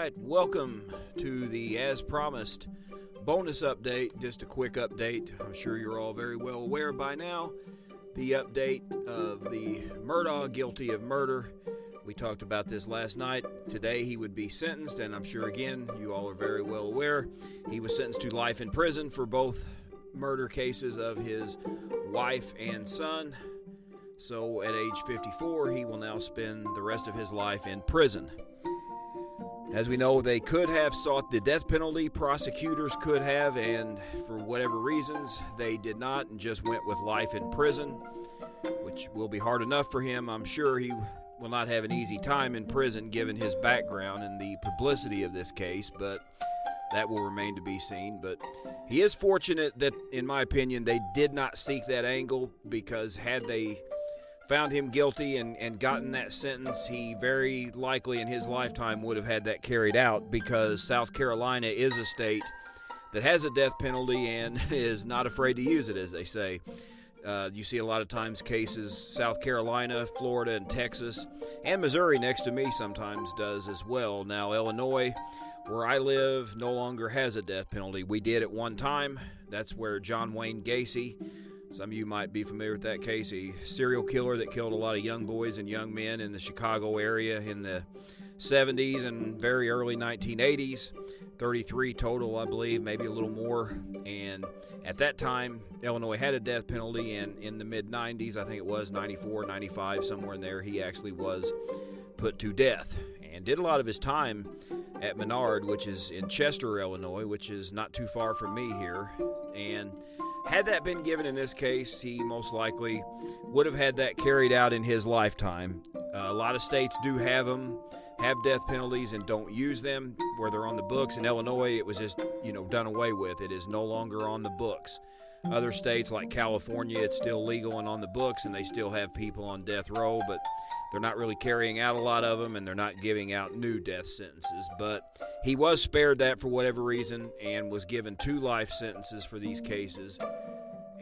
right, welcome to the as promised bonus update. Just a quick update. I'm sure you're all very well aware by now. The update of the Murdaugh guilty of murder. We talked about this last night. Today he would be sentenced, and I'm sure again you all are very well aware. He was sentenced to life in prison for both murder cases of his wife and son. So at age 54, he will now spend the rest of his life in prison. As we know, they could have sought the death penalty, prosecutors could have, and for whatever reasons, they did not and just went with life in prison, which will be hard enough for him. I'm sure he will not have an easy time in prison given his background and the publicity of this case, but that will remain to be seen. But he is fortunate that, in my opinion, they did not seek that angle because had they found him guilty and, and gotten that sentence, he very likely in his lifetime would have had that carried out because South Carolina is a state that has a death penalty and is not afraid to use it, as they say. Uh, you see a lot of times cases, South Carolina, Florida, and Texas, and Missouri next to me sometimes does as well. Now, Illinois, where I live, no longer has a death penalty. We did at one time. That's where John Wayne Gacy some of you might be familiar with that case. A serial killer that killed a lot of young boys and young men in the Chicago area in the 70s and very early 1980s. 33 total, I believe, maybe a little more. And at that time, Illinois had a death penalty, and in the mid 90s, I think it was 94, 95, somewhere in there, he actually was put to death and did a lot of his time at Menard, which is in Chester, Illinois, which is not too far from me here. And had that been given in this case, he most likely would have had that carried out in his lifetime. Uh, a lot of states do have them, have death penalties, and don't use them where they're on the books. In Illinois, it was just you know done away with. It is no longer on the books. Other states like California, it's still legal and on the books, and they still have people on death row, but they're not really carrying out a lot of them, and they're not giving out new death sentences. But he was spared that for whatever reason and was given two life sentences for these cases.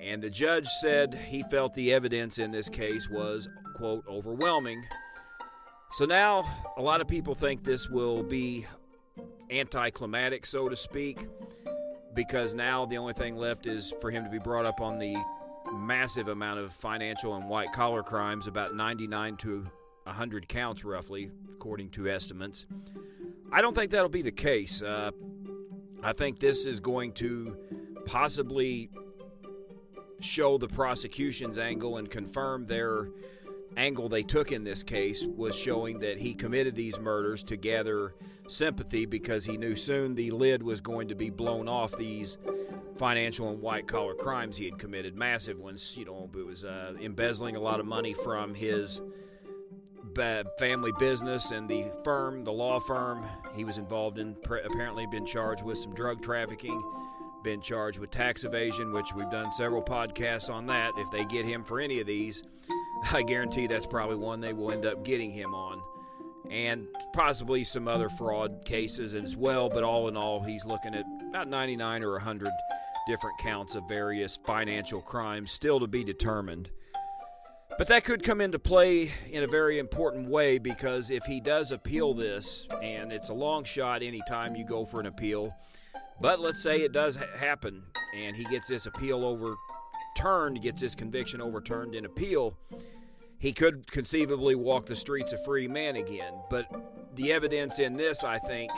And the judge said he felt the evidence in this case was, quote, overwhelming. So now a lot of people think this will be anticlimactic, so to speak, because now the only thing left is for him to be brought up on the massive amount of financial and white collar crimes, about 99 to 100 counts roughly, according to estimates. I don't think that'll be the case. Uh, I think this is going to possibly show the prosecution's angle and confirm their angle they took in this case was showing that he committed these murders to gather sympathy because he knew soon the lid was going to be blown off these financial and white collar crimes he had committed massive ones you know it was uh, embezzling a lot of money from his family business and the firm the law firm he was involved in apparently been charged with some drug trafficking been charged with tax evasion, which we've done several podcasts on that. If they get him for any of these, I guarantee that's probably one they will end up getting him on. And possibly some other fraud cases as well, but all in all, he's looking at about 99 or 100 different counts of various financial crimes still to be determined. But that could come into play in a very important way because if he does appeal this, and it's a long shot anytime you go for an appeal, but let's say it does ha- happen and he gets this appeal overturned, gets his conviction overturned in appeal, he could conceivably walk the streets a free man again. But the evidence in this, I think,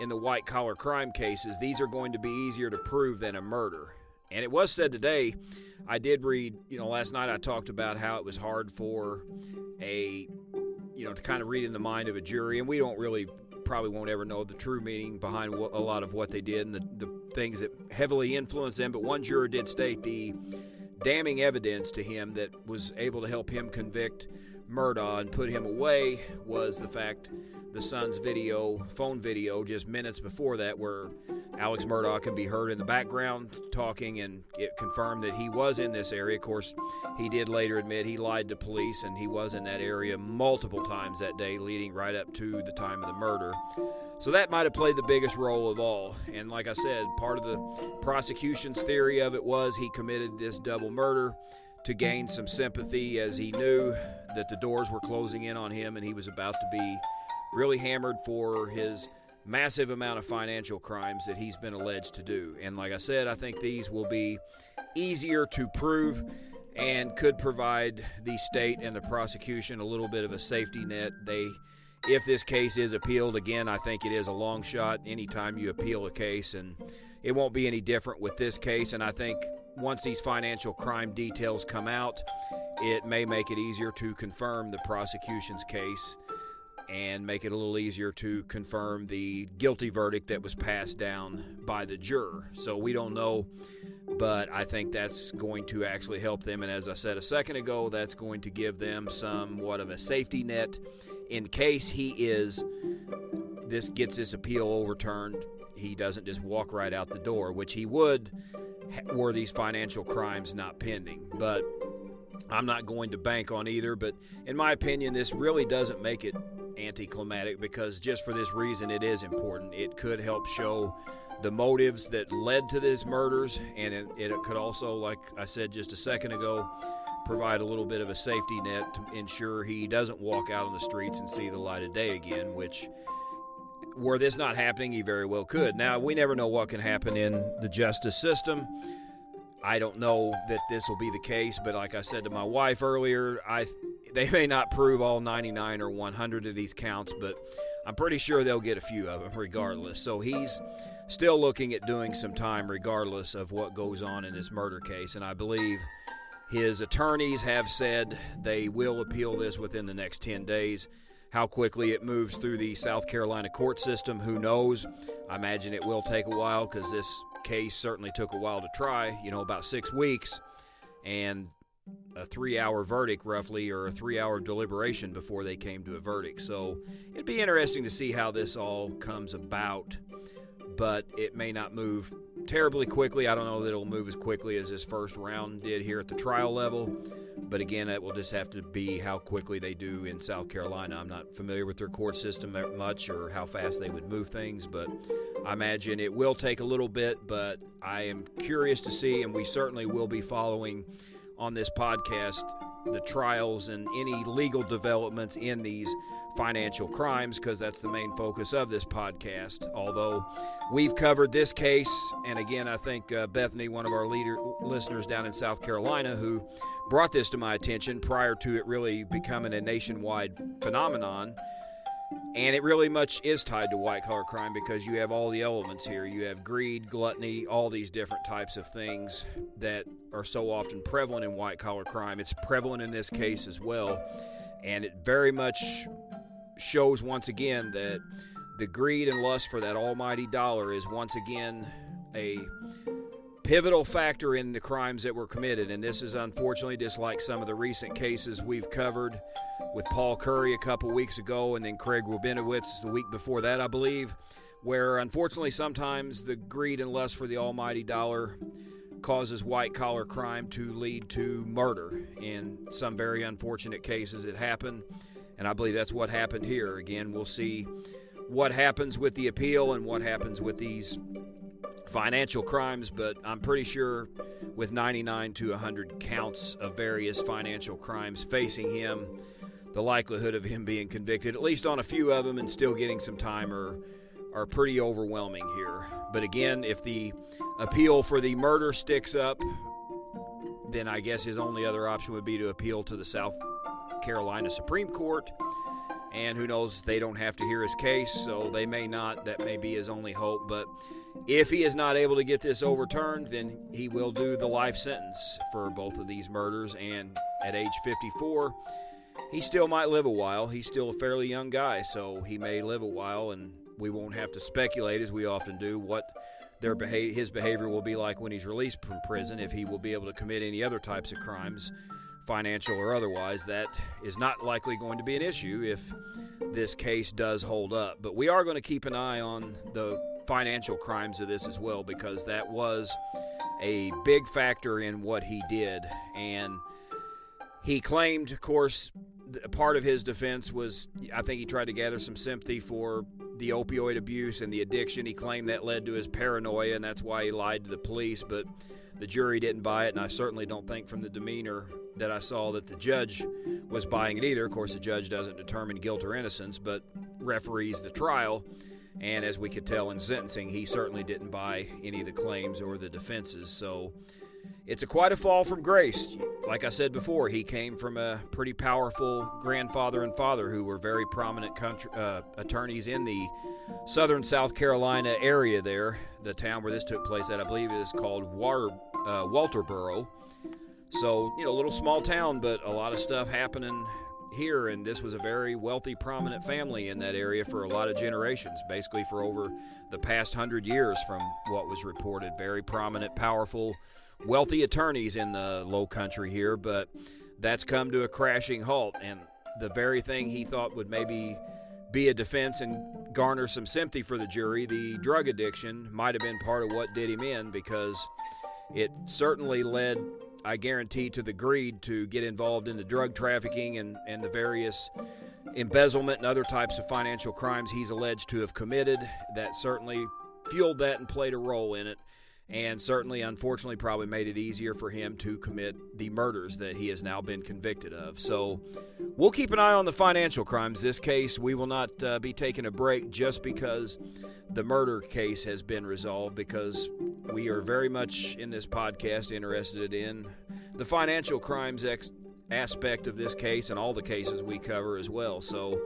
in the white collar crime cases, these are going to be easier to prove than a murder. And it was said today, I did read, you know, last night I talked about how it was hard for a, you know, to kind of read in the mind of a jury, and we don't really probably won't ever know the true meaning behind a lot of what they did and the, the things that heavily influenced them. But one juror did state the damning evidence to him that was able to help him convict Murdaugh and put him away was the fact the son's video, phone video, just minutes before that, where Alex Murdaugh can be heard in the background talking, and it confirmed that he was in this area. Of course, he did later admit he lied to police, and he was in that area multiple times that day, leading right up to the time of the murder. So that might have played the biggest role of all. And like I said, part of the prosecution's theory of it was he committed this double murder to gain some sympathy as he knew that the doors were closing in on him and he was about to be really hammered for his massive amount of financial crimes that he's been alleged to do. And like I said, I think these will be easier to prove and could provide the state and the prosecution a little bit of a safety net. They if this case is appealed again, I think it is a long shot anytime you appeal a case and it won't be any different with this case and I think once these financial crime details come out, it may make it easier to confirm the prosecution's case and make it a little easier to confirm the guilty verdict that was passed down by the juror. So we don't know, but I think that's going to actually help them. And as I said a second ago, that's going to give them somewhat of a safety net in case he is this gets this appeal overturned. He doesn't just walk right out the door, which he would were these financial crimes not pending. But I'm not going to bank on either, but in my opinion, this really doesn't make it anticlimactic because just for this reason, it is important. It could help show the motives that led to these murders, and it, it could also, like I said just a second ago, provide a little bit of a safety net to ensure he doesn't walk out on the streets and see the light of day again, which were this not happening, he very well could. Now, we never know what can happen in the justice system. I don't know that this will be the case, but like I said to my wife earlier, I they may not prove all 99 or 100 of these counts, but I'm pretty sure they'll get a few of them regardless. So he's still looking at doing some time regardless of what goes on in this murder case, and I believe his attorneys have said they will appeal this within the next 10 days. How quickly it moves through the South Carolina court system, who knows? I imagine it will take a while because this case certainly took a while to try, you know, about six weeks, and a three hour verdict, roughly, or a three hour deliberation before they came to a verdict. So it'd be interesting to see how this all comes about, but it may not move terribly quickly. I don't know that it'll move as quickly as this first round did here at the trial level. But again, it will just have to be how quickly they do in South Carolina. I'm not familiar with their court system much or how fast they would move things, but I imagine it will take a little bit. But I am curious to see, and we certainly will be following on this podcast the trials and any legal developments in these financial crimes because that's the main focus of this podcast. Although we've covered this case, and again, I think uh, Bethany, one of our leader listeners down in South Carolina, who brought this to my attention prior to it really becoming a nationwide phenomenon. And it really much is tied to white collar crime because you have all the elements here. You have greed, gluttony, all these different types of things that are so often prevalent in white collar crime. It's prevalent in this case as well. And it very much shows once again that the greed and lust for that almighty dollar is once again a pivotal factor in the crimes that were committed. And this is unfortunately just like some of the recent cases we've covered with Paul Curry a couple weeks ago and then Craig Rabinowitz the week before that, I believe, where unfortunately sometimes the greed and lust for the almighty dollar causes white collar crime to lead to murder. In some very unfortunate cases, it happened. And I believe that's what happened here. Again, we'll see what happens with the appeal and what happens with these financial crimes, but I'm pretty sure with 99 to 100 counts of various financial crimes facing him, the likelihood of him being convicted, at least on a few of them, and still getting some time are, are pretty overwhelming here. But again, if the appeal for the murder sticks up, then I guess his only other option would be to appeal to the South Carolina Supreme Court. And who knows, they don't have to hear his case, so they may not. That may be his only hope. But if he is not able to get this overturned, then he will do the life sentence for both of these murders. And at age 54, he still might live a while. He's still a fairly young guy, so he may live a while, and we won't have to speculate, as we often do, what their beha- his behavior will be like when he's released from prison, if he will be able to commit any other types of crimes, financial or otherwise. That is not likely going to be an issue if this case does hold up. But we are going to keep an eye on the financial crimes of this as well because that was a big factor in what he did. And he claimed, of course, part of his defense was I think he tried to gather some sympathy for the opioid abuse and the addiction. He claimed that led to his paranoia, and that's why he lied to the police. But the jury didn't buy it, and I certainly don't think from the demeanor that I saw that the judge was buying it either. Of course, the judge doesn't determine guilt or innocence, but referees the trial. And as we could tell in sentencing, he certainly didn't buy any of the claims or the defenses. So it's a quite a fall from grace. Like I said before, he came from a pretty powerful grandfather and father who were very prominent country, uh, attorneys in the southern South Carolina area. There, the town where this took place at, I believe, is called Water, uh, Walterboro. So you know, a little small town, but a lot of stuff happening here, and this was a very wealthy, prominent family in that area for a lot of generations, basically for over the past hundred years, from what was reported. Very prominent, powerful wealthy attorneys in the low country here, but that's come to a crashing halt. And the very thing he thought would maybe be a defense and garner some sympathy for the jury, the drug addiction, might have been part of what did him in because it certainly led, I guarantee, to the greed to get involved in the drug trafficking and, and the various embezzlement and other types of financial crimes he's alleged to have committed. That certainly fueled that and played a role in it and certainly, unfortunately, probably made it easier for him to commit the murders that he has now been convicted of. So we'll keep an eye on the financial crimes. This case, we will not uh, be taking a break just because the murder case has been resolved, because we are very much in this podcast interested in the financial crimes ex- aspect of this case and all the cases we cover as well. So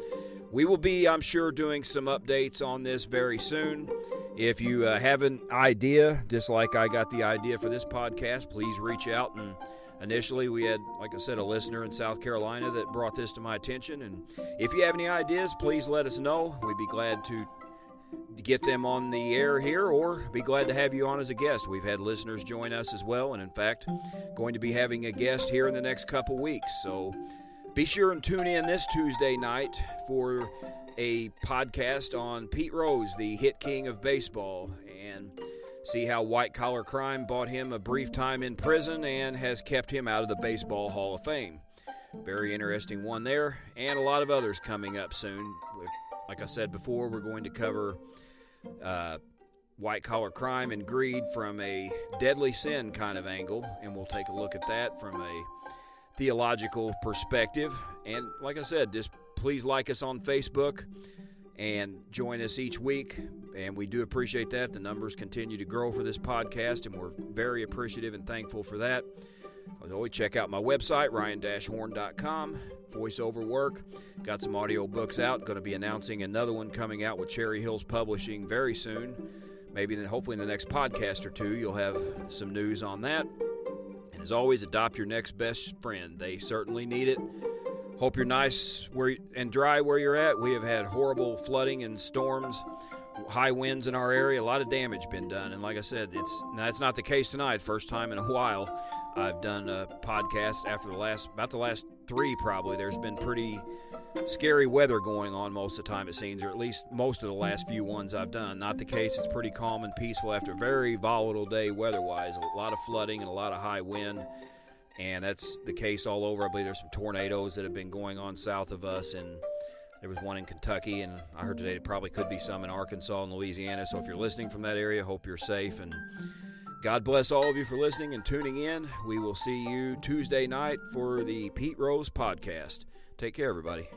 we will be, I'm sure, doing some updates on this very soon. If you uh, have an idea, just like I got the idea for this podcast, please reach out. And initially, we had, like I said, a listener in South Carolina that brought this to my attention. And if you have any ideas, please let us know. We'd be glad to get them on the air here or be glad to have you on as a guest. We've had listeners join us as well, and in fact, going to be having a guest here in the next couple weeks. So be sure and tune in this Tuesday night for a podcast on Pete Rose, the hit king of baseball, and see how white collar crime bought him a brief time in prison and has kept him out of the Baseball Hall of Fame. Very interesting one there, and a lot of others coming up soon. Like I said before, we're going to cover uh, white collar crime and greed from a deadly sin kind of angle, and we'll take a look at that from a theological perspective. And like I said, just please like us on Facebook and join us each week. And we do appreciate that. The numbers continue to grow for this podcast, and we're very appreciative and thankful for that. As always, check out my website, ryan-horn.com. Voiceover work. Got some audio books out. Going to be announcing another one coming out with Cherry Hills Publishing very soon. Maybe then, hopefully, in the next podcast or two, you'll have some news on that. And as always, adopt your next best friend. They certainly need it. Hope you're nice where and dry where you're at. We have had horrible flooding and storms, high winds in our area. A lot of damage been done, and like I said, it's that's not the case tonight. First time in a while I've done a podcast after the last about the last three probably. There's been pretty scary weather going on most of the time it seems, or at least most of the last few ones I've done. Not the case. It's pretty calm and peaceful after a very volatile day weather-wise. A lot of flooding and a lot of high wind and that's the case all over. I believe there's some tornadoes that have been going on south of us, and there was one in Kentucky, and I heard today it probably could be some in Arkansas and Louisiana. So if you're listening from that area, hope you're safe and. God bless all of you for listening and tuning in. We will see you Tuesday night for the Pete Rose podcast. Take care, everybody.